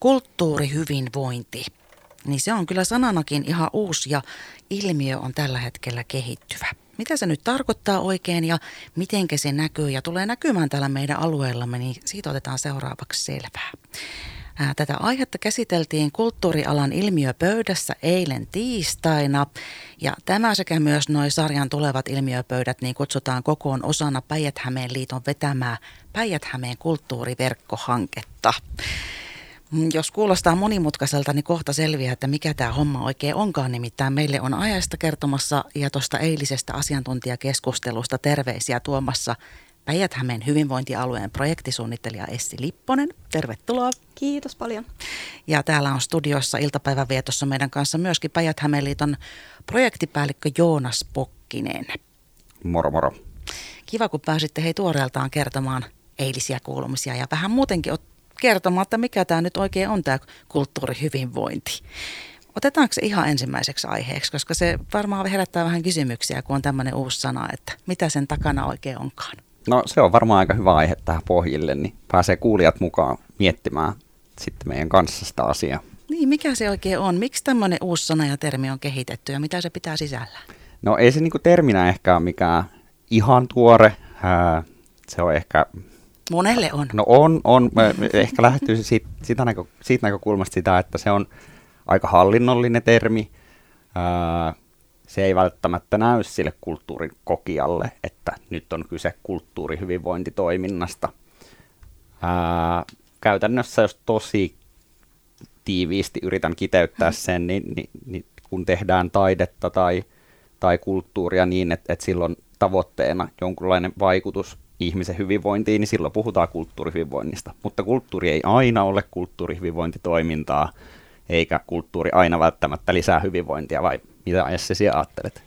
kulttuurihyvinvointi. Niin se on kyllä sananakin ihan uusi ja ilmiö on tällä hetkellä kehittyvä. Mitä se nyt tarkoittaa oikein ja miten se näkyy ja tulee näkymään täällä meidän alueellamme, niin siitä otetaan seuraavaksi selvää. Tätä aihetta käsiteltiin kulttuurialan ilmiöpöydässä eilen tiistaina ja tämä sekä myös noin sarjan tulevat ilmiöpöydät niin kutsutaan kokoon osana päijät liiton vetämää päijät kulttuuriverkkohanketta. Mm, jos kuulostaa monimutkaiselta, niin kohta selviää, että mikä tämä homma oikein onkaan. Nimittäin meille on ajasta kertomassa ja tuosta eilisestä asiantuntijakeskustelusta terveisiä tuomassa päijät hyvinvointialueen projektisuunnittelija Essi Lipponen. Tervetuloa. Kiitos paljon. Ja täällä on studiossa iltapäivän vietossa meidän kanssa myöskin päijät liiton projektipäällikkö Joonas Pokkinen. Moro moro. Kiva, kun pääsitte hei tuoreeltaan kertomaan eilisiä kuulumisia ja vähän muutenkin kertomaan, että mikä tämä nyt oikein on tämä kulttuurihyvinvointi. Otetaanko se ihan ensimmäiseksi aiheeksi, koska se varmaan herättää vähän kysymyksiä, kun on tämmöinen uusi sana, että mitä sen takana oikein onkaan. No se on varmaan aika hyvä aihe tähän pohjille, niin pääsee kuulijat mukaan miettimään sitten meidän kanssa sitä asiaa. Niin, mikä se oikein on? Miksi tämmöinen uusi sana ja termi on kehitetty ja mitä se pitää sisällä? No ei se niinku terminä ehkä ole mikään ihan tuore. se on ehkä Monelle on. No on, on. Mä ehkä lähtyisin siitä, siitä, näkö, siitä näkökulmasta sitä, että se on aika hallinnollinen termi. Ää, se ei välttämättä näy sille kulttuurin kokijalle, että nyt on kyse kulttuurihyvinvointitoiminnasta. Ää, käytännössä, jos tosi tiiviisti yritän kiteyttää sen, niin, niin, niin kun tehdään taidetta tai, tai kulttuuria niin, että, että silloin tavoitteena jonkunlainen vaikutus ihmisen hyvinvointiin, niin silloin puhutaan kulttuurihyvinvoinnista. Mutta kulttuuri ei aina ole kulttuurihyvinvointitoimintaa, eikä kulttuuri aina välttämättä lisää hyvinvointia, vai mitä Jesse sinä ajattelet?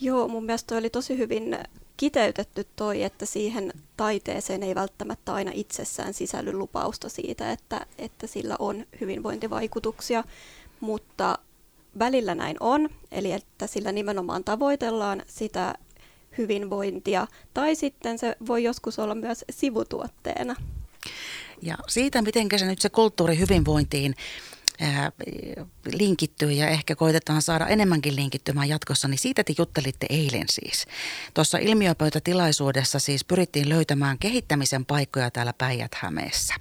Joo, mun mielestä oli tosi hyvin kiteytetty toi, että siihen taiteeseen ei välttämättä aina itsessään sisälly lupausta siitä, että, että sillä on hyvinvointivaikutuksia, mutta välillä näin on, eli että sillä nimenomaan tavoitellaan sitä hyvinvointia, tai sitten se voi joskus olla myös sivutuotteena. Ja siitä, miten se nyt se kulttuuri hyvinvointiin linkittyy ja ehkä koitetaan saada enemmänkin linkittymään jatkossa, niin siitä te juttelitte eilen siis. Tuossa ilmiöpöytätilaisuudessa siis pyrittiin löytämään kehittämisen paikkoja täällä Päijät-Hämeessä.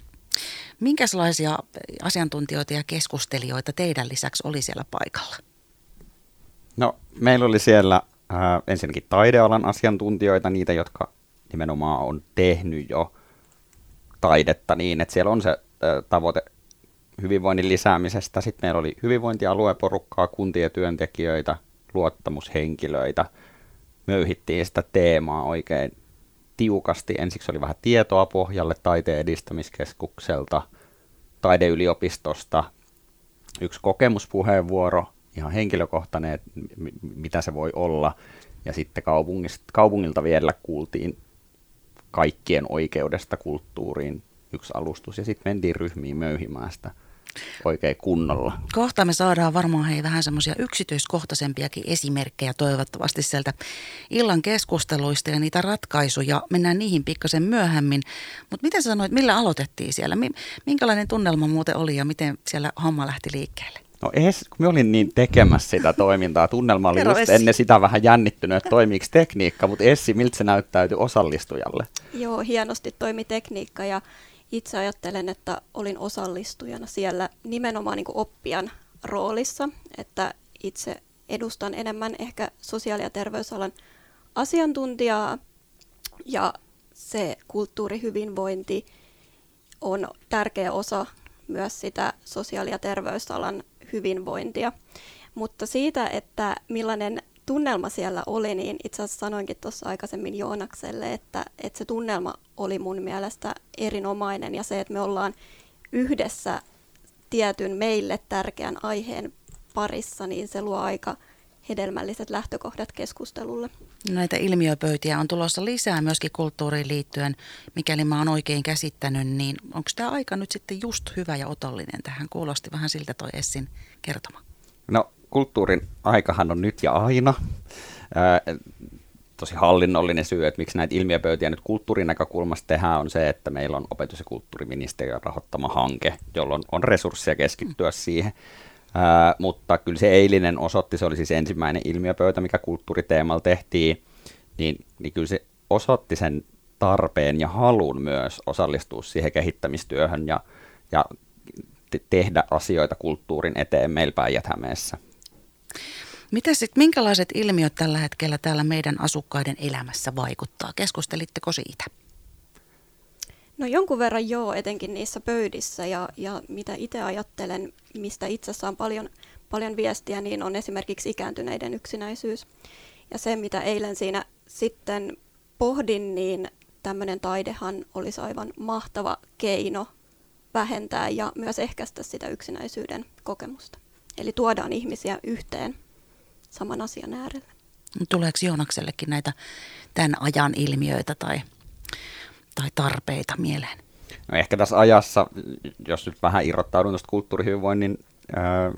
Minkälaisia asiantuntijoita ja keskustelijoita teidän lisäksi oli siellä paikalla? No, meillä oli siellä äh, ensinnäkin taidealan asiantuntijoita, niitä, jotka nimenomaan on tehnyt jo taidetta niin, että siellä on se äh, tavoite hyvinvoinnin lisäämisestä. Sitten meillä oli hyvinvointialueporukkaa, kuntien työntekijöitä, luottamushenkilöitä. Möyhittiin sitä teemaa oikein tiukasti. Ensiksi oli vähän tietoa pohjalle taiteen edistämiskeskukselta, taideyliopistosta, yksi kokemuspuheenvuoro ihan henkilökohtainen, että mitä se voi olla. Ja sitten kaupungilta vielä kuultiin kaikkien oikeudesta kulttuuriin yksi alustus, ja sitten mentiin ryhmiin möyhimään sitä oikein kunnolla. Kohta me saadaan varmaan hei vähän semmoisia yksityiskohtaisempiakin esimerkkejä toivottavasti sieltä illan keskusteluista ja niitä ratkaisuja. Mennään niihin pikkasen myöhemmin. Mutta miten sä sanoit, millä aloitettiin siellä? Minkälainen tunnelma muuten oli ja miten siellä homma lähti liikkeelle? No ees, kun me olin niin tekemässä sitä toimintaa, tunnelma oli just ennen sitä vähän jännittynyt, että toimiiko tekniikka, mutta Essi, miltä se näyttäytyi osallistujalle? Joo, hienosti toimi tekniikka ja itse ajattelen, että olin osallistujana siellä nimenomaan niin oppijan roolissa, että itse edustan enemmän ehkä sosiaali- ja terveysalan asiantuntijaa ja se kulttuurihyvinvointi on tärkeä osa myös sitä sosiaali- ja terveysalan hyvinvointia. Mutta siitä, että millainen tunnelma siellä oli, niin itse asiassa sanoinkin tuossa aikaisemmin Joonakselle, että, että se tunnelma oli mun mielestä erinomainen ja se, että me ollaan yhdessä tietyn meille tärkeän aiheen parissa, niin se luo aika hedelmälliset lähtökohdat keskustelulle. Näitä ilmiöpöytiä on tulossa lisää myöskin kulttuuriin liittyen. Mikäli mä oon oikein käsittänyt, niin onko tämä aika nyt sitten just hyvä ja otollinen? Tähän kuulosti vähän siltä toi Essin kertoma. No kulttuurin aikahan on nyt ja aina. tosi hallinnollinen syy, että miksi näitä ilmiöpöytiä nyt kulttuurin näkökulmasta tehdään, on se, että meillä on opetus- ja kulttuuriministeriön rahoittama hanke, jolloin on resursseja keskittyä siihen. Ää, mutta kyllä se eilinen osoitti, se oli siis ensimmäinen ilmiöpöytä, mikä kulttuuriteemalla tehtiin, niin, niin kyllä se osoitti sen tarpeen ja halun myös osallistua siihen kehittämistyöhön ja, ja te- tehdä asioita kulttuurin eteen meillä päijät Mitä sitten, minkälaiset ilmiöt tällä hetkellä täällä meidän asukkaiden elämässä vaikuttaa? Keskustelitteko siitä? No jonkun verran joo, etenkin niissä pöydissä ja, ja mitä itse ajattelen, mistä itse saan paljon, paljon viestiä, niin on esimerkiksi ikääntyneiden yksinäisyys. Ja se, mitä eilen siinä sitten pohdin, niin tämmöinen taidehan olisi aivan mahtava keino vähentää ja myös ehkäistä sitä yksinäisyyden kokemusta. Eli tuodaan ihmisiä yhteen saman asian äärelle. Tuleeko Joonaksellekin näitä tämän ajan ilmiöitä tai, tai tarpeita mieleen? No ehkä tässä ajassa, jos nyt vähän irrottaudun tuosta kulttuurihyvinvoinnin, ää,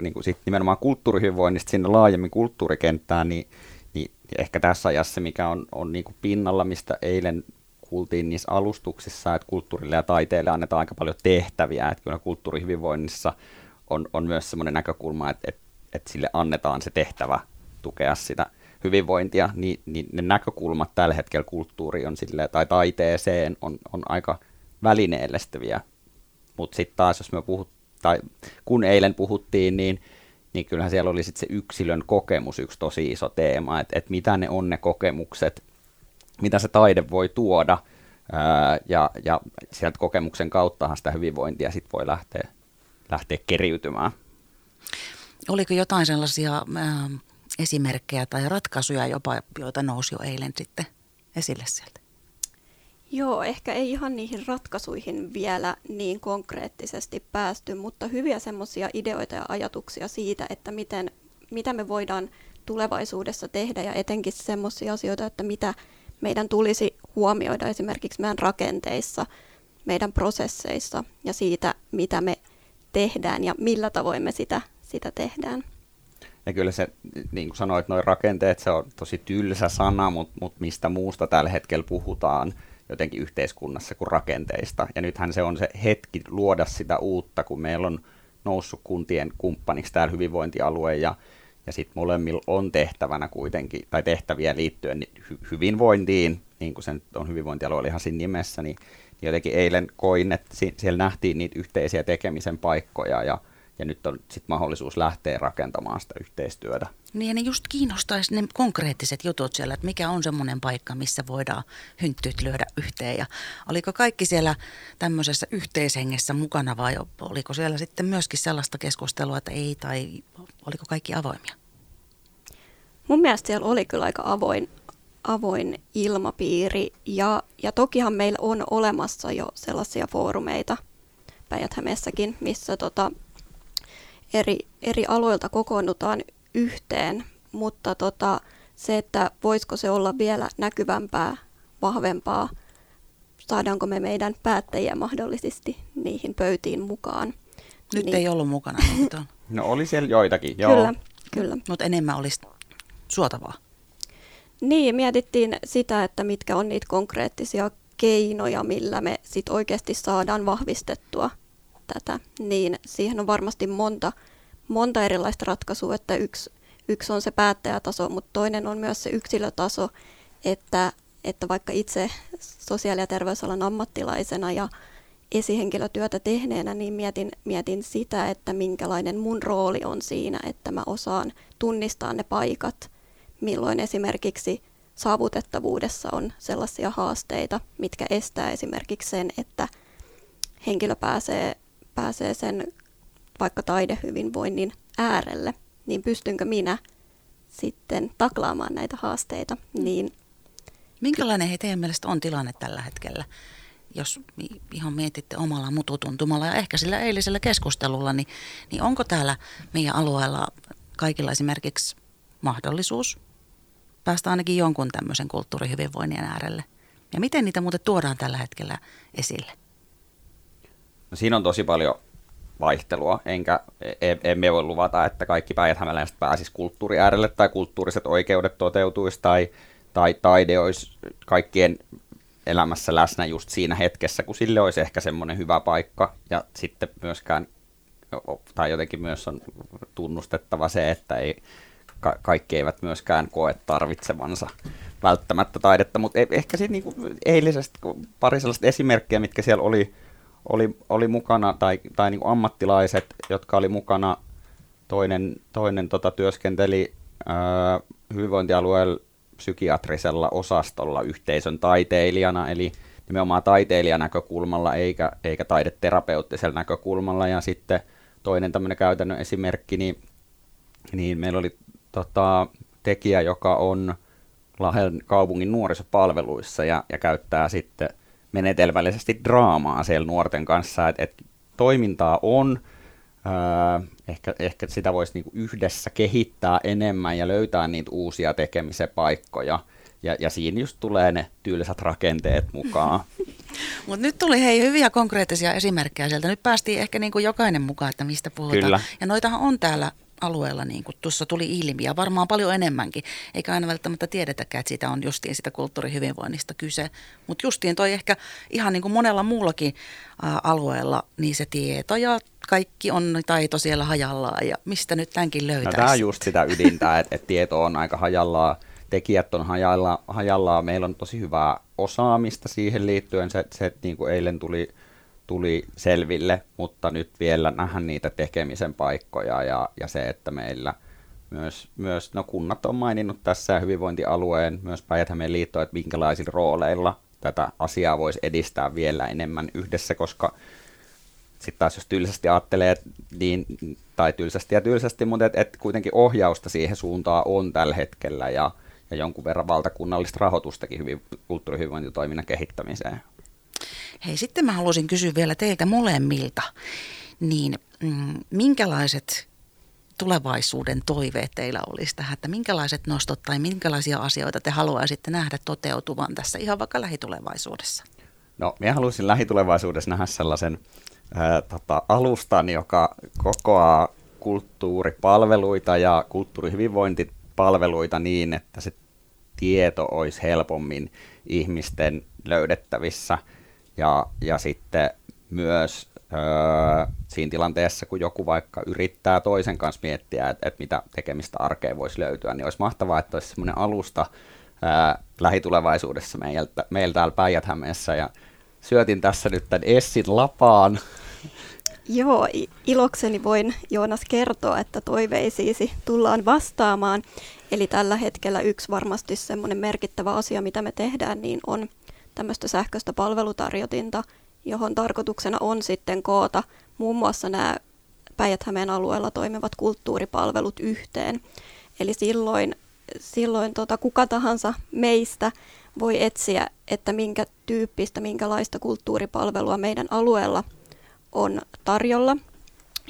niin kuin sit nimenomaan kulttuurihyvinvoinnista sinne laajemmin kulttuurikenttään, niin, niin ehkä tässä ajassa, mikä on, on niin kuin pinnalla, mistä eilen kuultiin niissä alustuksissa, että kulttuurille ja taiteelle annetaan aika paljon tehtäviä, että kyllä kulttuurihyvinvoinnissa on, on myös semmoinen näkökulma, että, että, että sille annetaan se tehtävä tukea sitä hyvinvointia, niin, niin ne näkökulmat tällä hetkellä kulttuuri on sille, tai taiteeseen on, on aika välineellistäviä. Mutta sitten taas, jos me puhut, tai kun eilen puhuttiin, niin, niin kyllähän siellä oli sitten se yksilön kokemus yksi tosi iso teema, että et mitä ne on ne kokemukset, mitä se taide voi tuoda, ää, ja, ja sieltä kokemuksen kauttahan sitä hyvinvointia sitten voi lähteä, lähteä keriytymään. Oliko jotain sellaisia esimerkkejä tai ratkaisuja jopa, joita nousi jo eilen sitten esille sieltä? Joo, ehkä ei ihan niihin ratkaisuihin vielä niin konkreettisesti päästy, mutta hyviä semmoisia ideoita ja ajatuksia siitä, että miten, mitä me voidaan tulevaisuudessa tehdä ja etenkin semmoisia asioita, että mitä meidän tulisi huomioida esimerkiksi meidän rakenteissa, meidän prosesseissa ja siitä, mitä me tehdään ja millä tavoin me sitä, sitä tehdään. Ja kyllä se, niin kuin sanoit, noin rakenteet, se on tosi tylsä sana, mutta, mutta mistä muusta tällä hetkellä puhutaan jotenkin yhteiskunnassa kuin rakenteista. Ja nythän se on se hetki luoda sitä uutta, kun meillä on noussut kuntien kumppaniksi täällä hyvinvointialue ja, ja sitten molemmilla on tehtävänä kuitenkin, tai tehtäviä liittyen hy- hyvinvointiin, niin kuin sen on hyvinvointialue ihan siinä nimessä, niin, niin jotenkin eilen koin, että siellä nähtiin niitä yhteisiä tekemisen paikkoja ja, ja nyt on sitten mahdollisuus lähteä rakentamaan sitä yhteistyötä. Niin ja ne just kiinnostaisi ne konkreettiset jutut siellä, että mikä on semmoinen paikka, missä voidaan hynttyt lyödä yhteen. Ja oliko kaikki siellä tämmöisessä yhteishengessä mukana vai oliko siellä sitten myöskin sellaista keskustelua, että ei tai oliko kaikki avoimia? Mun mielestä siellä oli kyllä aika avoin, avoin ilmapiiri ja, ja tokihan meillä on olemassa jo sellaisia foorumeita päijät missä tota, eri, eri aloilta kokoonnutaan yhteen, mutta tota, se, että voisiko se olla vielä näkyvämpää, vahvempaa, saadaanko me meidän päättäjiä mahdollisesti niihin pöytiin mukaan. Nyt niin, ei ollut mukana. Mutta... No oli siellä joitakin, joo. Kyllä, kyllä. Mutta enemmän olisi suotavaa. Niin, mietittiin sitä, että mitkä on niitä konkreettisia keinoja, millä me sit oikeasti saadaan vahvistettua tätä. Niin siihen on varmasti monta monta erilaista ratkaisua, että yksi, yksi on se päättäjätaso, mutta toinen on myös se yksilötaso, että, että vaikka itse sosiaali- ja terveysalan ammattilaisena ja esihenkilötyötä tehneenä, niin mietin, mietin sitä, että minkälainen mun rooli on siinä, että mä osaan tunnistaa ne paikat, milloin esimerkiksi saavutettavuudessa on sellaisia haasteita, mitkä estää esimerkiksi sen, että henkilö pääsee, pääsee sen vaikka taidehyvinvoinnin äärelle, niin pystynkö minä sitten taklaamaan näitä haasteita. Mm. Niin Minkälainen he teidän mielestä on tilanne tällä hetkellä? Jos ihan mietitte omalla mututuntumalla ja ehkä sillä eilisellä keskustelulla, niin, niin onko täällä meidän alueella kaikilla esimerkiksi mahdollisuus päästä ainakin jonkun tämmöisen kulttuurihyvinvoinnin äärelle? Ja miten niitä muuten tuodaan tällä hetkellä esille? No siinä on tosi paljon vaihtelua, enkä e, emme voi luvata, että kaikki päijät pääsisi kulttuuri äärelle tai kulttuuriset oikeudet toteutuisi tai, tai taide olisi kaikkien elämässä läsnä just siinä hetkessä, kun sille olisi ehkä semmoinen hyvä paikka. Ja sitten myöskään, tai jotenkin myös on tunnustettava se, että ei, ka- kaikki eivät myöskään koe tarvitsevansa välttämättä taidetta, mutta e- ehkä sitten niinku eilisestä pari sellaista esimerkkiä, mitkä siellä oli, oli, oli mukana, tai, tai niinku ammattilaiset, jotka oli mukana, toinen, toinen tota, työskenteli ää, hyvinvointialueella psykiatrisella osastolla yhteisön taiteilijana, eli nimenomaan taiteilijan näkökulmalla eikä, eikä taideterapeuttisella näkökulmalla. Ja sitten toinen tämmöinen käytännön esimerkki, niin, niin meillä oli tota, tekijä, joka on Lahden kaupungin nuorisopalveluissa ja, ja käyttää sitten menetelmällisesti draamaa siellä nuorten kanssa, että et toimintaa on, öö, ehkä, ehkä sitä voisi niinku yhdessä kehittää enemmän ja löytää niitä uusia tekemisen paikkoja. Ja, ja siinä just tulee ne tylsät rakenteet mukaan. Mutta nyt tuli hei hyviä konkreettisia esimerkkejä sieltä. Nyt päästiin ehkä niin kuin jokainen mukaan, että mistä puhutaan. Kyllä. Ja noitahan on täällä alueella, niin kuin tuossa tuli ilmi, ja varmaan paljon enemmänkin. Eikä aina välttämättä tiedetäkään, että siitä on justiin sitä kulttuurihyvinvoinnista kyse. Mutta justiin toi ehkä ihan niin kuin monella muullakin ä, alueella, niin se tieto ja kaikki on taito siellä hajallaan, ja mistä nyt tämänkin löytää? No, tämä on just sitä ydintä, että, että tieto on aika hajallaan, tekijät on hajalla, hajallaan, meillä on tosi hyvää osaamista siihen liittyen, se, se niin kuin eilen tuli tuli selville, mutta nyt vielä nähdään niitä tekemisen paikkoja ja, ja se, että meillä myös, myös no kunnat on maininnut tässä hyvinvointialueen, myös päijät liitto, että minkälaisilla rooleilla tätä asiaa voisi edistää vielä enemmän yhdessä, koska sitten taas jos tylsästi ajattelee, niin, tai tylsästi ja tylsästi, mutta et, et kuitenkin ohjausta siihen suuntaan on tällä hetkellä ja, ja jonkun verran valtakunnallista rahoitustakin hyvin, kulttuurihyvinvointitoiminnan kehittämiseen. Hei, sitten mä haluaisin kysyä vielä teiltä molemmilta, niin mm, minkälaiset tulevaisuuden toiveet teillä olisi tähän, että minkälaiset nostot tai minkälaisia asioita te haluaisitte nähdä toteutuvan tässä ihan vaikka lähitulevaisuudessa? No, minä haluaisin lähitulevaisuudessa nähdä sellaisen ää, tota, alustan, joka kokoaa kulttuuripalveluita ja kulttuurihyvinvointipalveluita niin, että se tieto olisi helpommin ihmisten löydettävissä – ja, ja sitten myös öö, siinä tilanteessa, kun joku vaikka yrittää toisen kanssa miettiä, että, että mitä tekemistä arkeen voisi löytyä, niin olisi mahtavaa, että olisi semmoinen alusta öö, lähitulevaisuudessa meiltä, meillä täällä päijät ja syötin tässä nyt tämän Essin lapaan. Joo, ilokseni voin Joonas kertoa, että toiveisiisi tullaan vastaamaan. Eli tällä hetkellä yksi varmasti semmoinen merkittävä asia, mitä me tehdään, niin on tämmöistä sähköistä palvelutarjotinta, johon tarkoituksena on sitten koota muun muassa nämä päijät alueella toimivat kulttuuripalvelut yhteen. Eli silloin, silloin tota, kuka tahansa meistä voi etsiä, että minkä tyyppistä, minkälaista kulttuuripalvelua meidän alueella on tarjolla.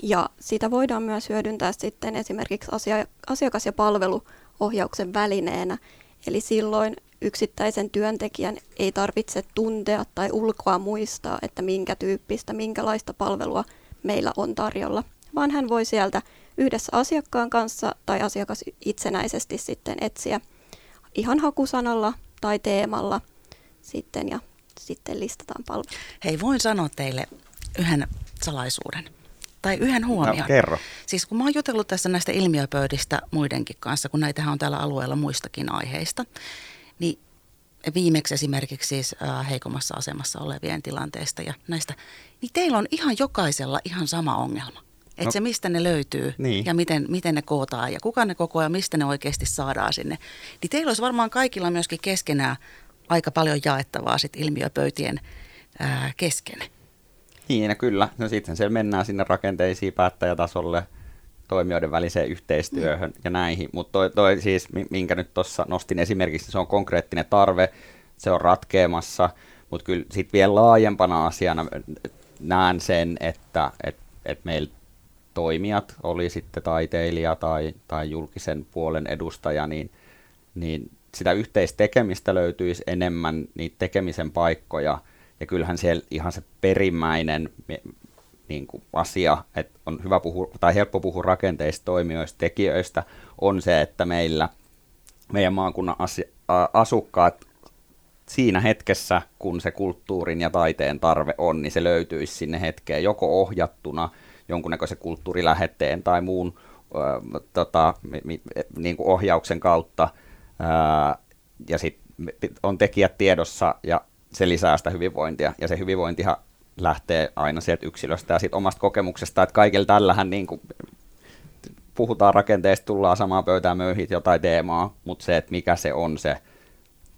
Ja sitä voidaan myös hyödyntää sitten esimerkiksi asia, asiakas- ja palveluohjauksen välineenä. Eli silloin yksittäisen työntekijän ei tarvitse tuntea tai ulkoa muistaa, että minkä tyyppistä, minkälaista palvelua meillä on tarjolla, vaan hän voi sieltä yhdessä asiakkaan kanssa tai asiakas itsenäisesti sitten etsiä ihan hakusanalla tai teemalla sitten ja sitten listataan palvelu. Hei, voin sanoa teille yhden salaisuuden tai yhden huomion. No, kerro. Siis kun mä oon jutellut tässä näistä ilmiöpöydistä muidenkin kanssa, kun näitähän on täällä alueella muistakin aiheista, niin viimeksi esimerkiksi siis heikommassa asemassa olevien tilanteesta ja näistä, niin teillä on ihan jokaisella ihan sama ongelma. Että no, se, mistä ne löytyy niin. ja miten, miten ne kootaan ja kuka ne koko ja mistä ne oikeasti saadaan sinne. Niin teillä olisi varmaan kaikilla myöskin keskenään aika paljon jaettavaa sit ilmiöpöytien ää, kesken. Niin, kyllä. No sitten siellä mennään sinne rakenteisiin päättäjätasolle – toimijoiden väliseen yhteistyöhön mm. ja näihin. Mutta toi, toi siis, minkä nyt tuossa nostin esimerkiksi, se on konkreettinen tarve, se on ratkeamassa, mutta kyllä sitten vielä laajempana asiana näen sen, että et, et meillä toimijat, oli sitten taiteilija tai, tai julkisen puolen edustaja, niin, niin sitä yhteistekemistä löytyisi enemmän, niitä tekemisen paikkoja, ja kyllähän siellä ihan se perimmäinen niin kuin asia, että on hyvä puhua, tai helppo puhua rakenteista, toimijoista, tekijöistä, on se, että meillä meidän maakunnan asia, asukkaat siinä hetkessä, kun se kulttuurin ja taiteen tarve on, niin se löytyisi sinne hetkeen joko ohjattuna jonkunnäköisen kulttuurilähetteen tai muun ö, tota, mi, niin kuin ohjauksen kautta, ö, ja sitten on tekijät tiedossa, ja se lisää sitä hyvinvointia, ja se hyvinvointihan lähtee aina sieltä yksilöstä ja sitten omasta kokemuksesta, että kaikilla tällähän niin kuin, puhutaan rakenteesta, tullaan samaan pöytään möyhit jotain teemaa, mutta se, että mikä se on se,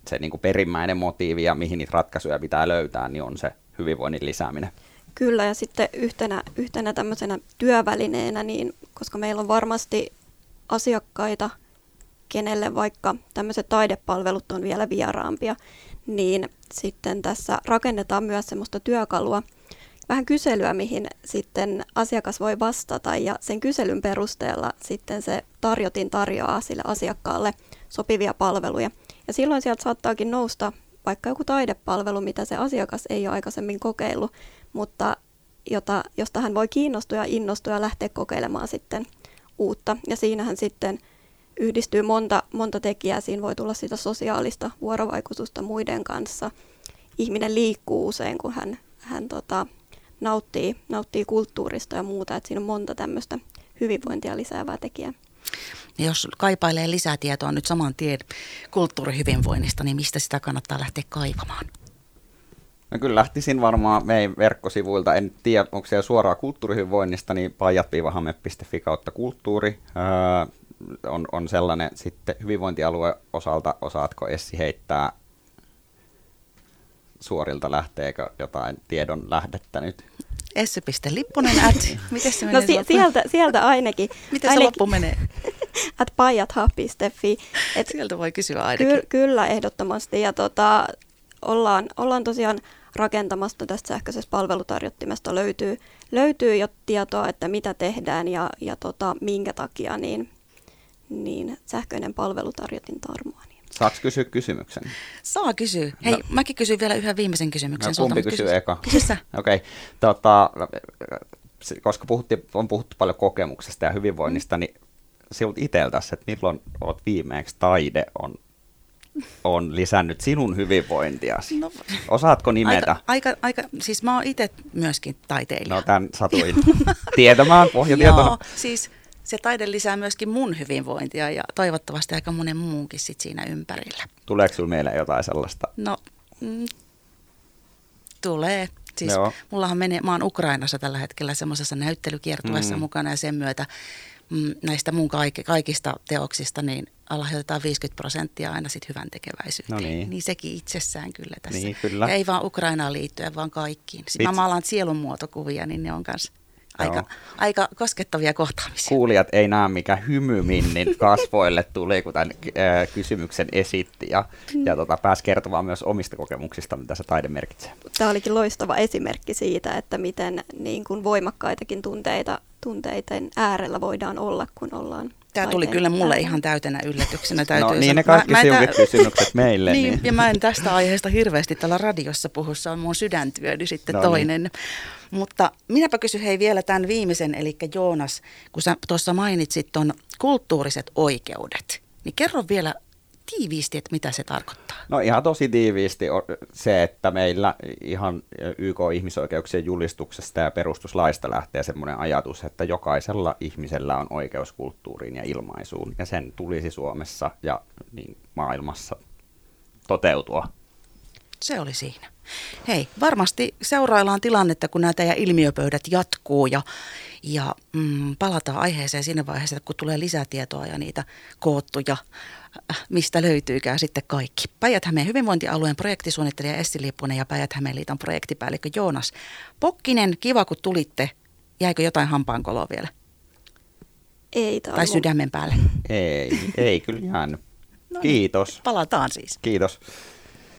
se niin kuin perimmäinen motiivi ja mihin niitä ratkaisuja pitää löytää, niin on se hyvinvoinnin lisääminen. Kyllä, ja sitten yhtenä, yhtenä tämmöisenä työvälineenä, niin koska meillä on varmasti asiakkaita, kenelle vaikka tämmöiset taidepalvelut on vielä vieraampia, niin sitten tässä rakennetaan myös semmoista työkalua, vähän kyselyä, mihin sitten asiakas voi vastata ja sen kyselyn perusteella sitten se tarjotin tarjoaa sille asiakkaalle sopivia palveluja. Ja silloin sieltä saattaakin nousta vaikka joku taidepalvelu, mitä se asiakas ei ole aikaisemmin kokeillut, mutta jota, josta hän voi kiinnostua ja innostua ja lähteä kokeilemaan sitten uutta. Ja siinähän sitten yhdistyy monta, monta tekijää. Siinä voi tulla sitä sosiaalista vuorovaikutusta muiden kanssa. Ihminen liikkuu usein, kun hän, hän tota, nauttii, nauttii kulttuurista ja muuta. Et siinä on monta tämmöistä hyvinvointia lisäävää tekijää. Ja jos kaipailee lisätietoa nyt saman tien kulttuurihyvinvoinnista, niin mistä sitä kannattaa lähteä kaivamaan? No kyllä lähtisin varmaan meidän verkkosivuilta, en tiedä onko siellä suoraa kulttuurihyvinvoinnista, niin pajat-hame.fi kautta kulttuuri öö, on, on sellainen sitten hyvinvointialue osalta, osaatko Essi heittää suorilta lähteekö jotain tiedon lähdettä nyt? Essi.lippunen at, miten se menee? No si- sieltä, sieltä ainakin. Miten ainakin, se loppu menee? at pajatha.fi. Et sieltä voi kysyä ainakin. Ky- kyllä, ehdottomasti. Ja tota, ollaan, ollaan tosiaan rakentamasta tästä sähköisestä palvelutarjottimesta löytyy, löytyy jo tietoa, että mitä tehdään ja, ja tota, minkä takia, niin, niin sähköinen palvelutarjotin tarmoa. Niin. Saako kysyä kysymyksen? Saa kysyä. Hei, no. mäkin kysyn vielä yhden viimeisen kysymyksen. No, kumpi kysyy eka? Kysy sä. Okei, okay. tota, koska puhutti, on puhuttu paljon kokemuksesta ja hyvinvoinnista, mm. niin sinulta itseltäsi, että milloin olet viimeeksi taide on on lisännyt sinun hyvinvointiasi? No, Osaatko nimetä? Aika, aika, aika siis mä oon itse myöskin taiteilija. No tämän satuin tietämään pohjatietona. Joo, siis se taide lisää myöskin mun hyvinvointia ja toivottavasti aika monen muunkin sit siinä ympärillä. Tuleeko sinulla mieleen jotain sellaista? No, mm, tulee. Siis Joo. mullahan menee, mä oon Ukrainassa tällä hetkellä semmoisessa näyttelykiertueessa mm. mukana ja sen myötä mm, näistä mun kaik- kaikista teoksista, niin lahjoitetaan 50 prosenttia aina sit hyvän tekeväisyyteen. No niin. niin sekin itsessään kyllä tässä. Niin, kyllä. Ja ei vaan Ukrainaan liittyen, vaan kaikkiin. Sitten mä maalaan sielun muotokuvia, niin ne on kanssa aika, aika koskettavia kohtaamisia. Kuulijat ei näe, mikä hymy Minnin kasvoille tuli, kun tämän äh, kysymyksen esitti ja, mm. ja tota, pääsi kertomaan myös omista kokemuksista, mitä se taide merkitsee. Tämä olikin loistava esimerkki siitä, että miten niin kuin voimakkaitakin tunteita, tunteiden äärellä voidaan olla, kun ollaan Tämä tuli kyllä mulle äärellä. ihan täytenä yllätyksenä. Täytyy no niin ne kaikki mä, mä kysymykset meille. niin, niin, ja mä en tästä aiheesta hirveästi täällä radiossa puhu, se on mun sydäntyöni sitten no niin. toinen. Niin. Mutta minäpä kysyn hei vielä tämän viimeisen, eli Joonas, kun sä tuossa mainitsit tuon kulttuuriset oikeudet, niin kerro vielä tiiviisti, että mitä se tarkoittaa? No ihan tosi tiiviisti se, että meillä ihan YK-ihmisoikeuksien julistuksesta ja perustuslaista lähtee semmoinen ajatus, että jokaisella ihmisellä on oikeus kulttuuriin ja ilmaisuun, ja sen tulisi Suomessa ja niin maailmassa toteutua. Se oli siinä. Hei, varmasti seuraillaan tilannetta, kun nämä teidän ilmiöpöydät jatkuu ja, ja mm, palataan aiheeseen siinä vaiheessa, kun tulee lisätietoa ja niitä koottuja, äh, mistä löytyykään sitten kaikki. Päijät-Hämeen hyvinvointialueen projektisuunnittelija Essi Lippunen ja Päijät-Hämeen liiton projektipäällikkö Joonas Pokkinen. Kiva, kun tulitte. Jäikö jotain hampaankoloa vielä? Ei Tai sydämen päälle? Ei, ei kyllä jäänyt. No niin, Kiitos. Palataan siis. Kiitos.